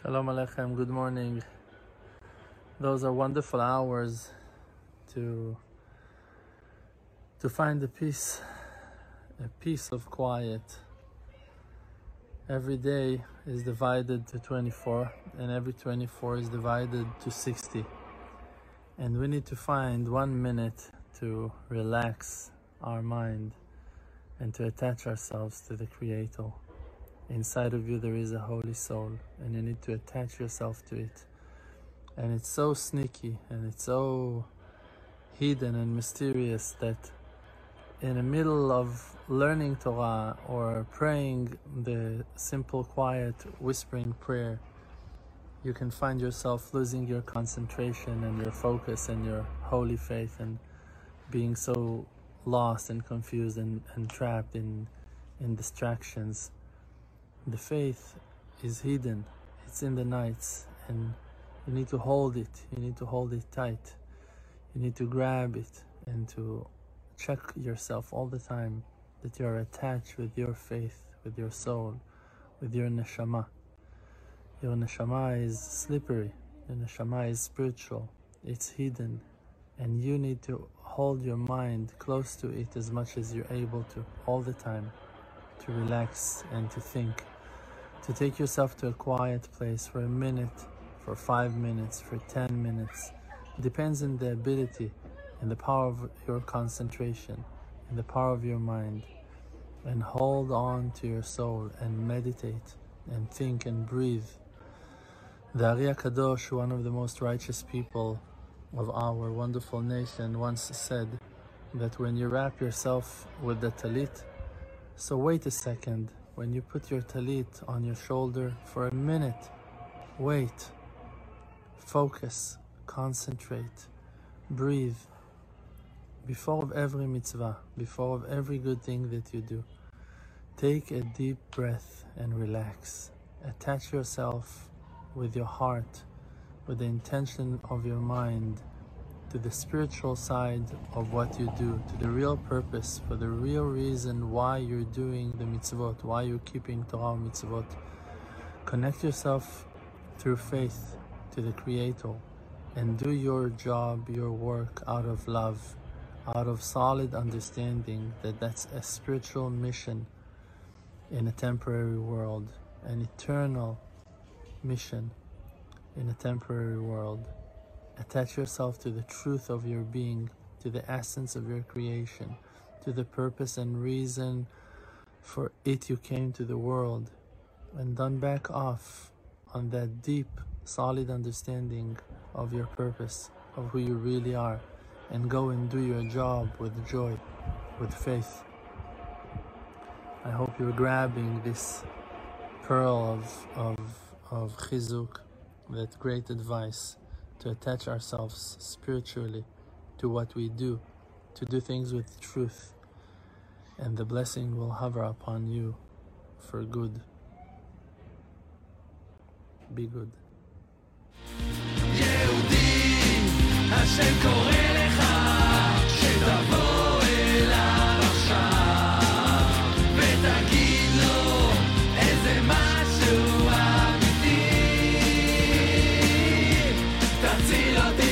Shalom Aleichem, good morning. Those are wonderful hours to to find a peace, a peace of quiet. Every day is divided to 24 and every 24 is divided to 60. And we need to find one minute to relax our mind and to attach ourselves to the Creator. Inside of you, there is a holy soul, and you need to attach yourself to it. And it's so sneaky and it's so hidden and mysterious that in the middle of learning Torah or praying the simple, quiet, whispering prayer, you can find yourself losing your concentration and your focus and your holy faith and being so lost and confused and, and trapped in, in distractions the faith is hidden, it's in the nights, and you need to hold it, you need to hold it tight, you need to grab it and to check yourself all the time that you're attached with your faith, with your soul, with your neshama. Your neshama is slippery, your neshama is spiritual, it's hidden, and you need to hold your mind close to it as much as you're able to, all the time, to relax and to think to take yourself to a quiet place for a minute, for five minutes, for 10 minutes. It depends on the ability and the power of your concentration and the power of your mind. And hold on to your soul and meditate and think and breathe. The Ari Kadosh, one of the most righteous people of our wonderful nation, once said that when you wrap yourself with the talit, so wait a second when you put your talit on your shoulder for a minute, wait, focus, concentrate, breathe. Before every mitzvah, before every good thing that you do, take a deep breath and relax. Attach yourself with your heart, with the intention of your mind to the spiritual side of what you do, to the real purpose, for the real reason why you're doing the mitzvot, why you're keeping Torah mitzvot. Connect yourself through faith to the Creator and do your job, your work out of love, out of solid understanding that that's a spiritual mission in a temporary world, an eternal mission in a temporary world. Attach yourself to the truth of your being, to the essence of your creation, to the purpose and reason for it you came to the world, and don't back off on that deep, solid understanding of your purpose, of who you really are, and go and do your job with joy, with faith. I hope you're grabbing this pearl of, of, of chizuk, that great advice to attach ourselves spiritually to what we do, to do things with truth, and the blessing will hover upon you for good. Be good. Olvídate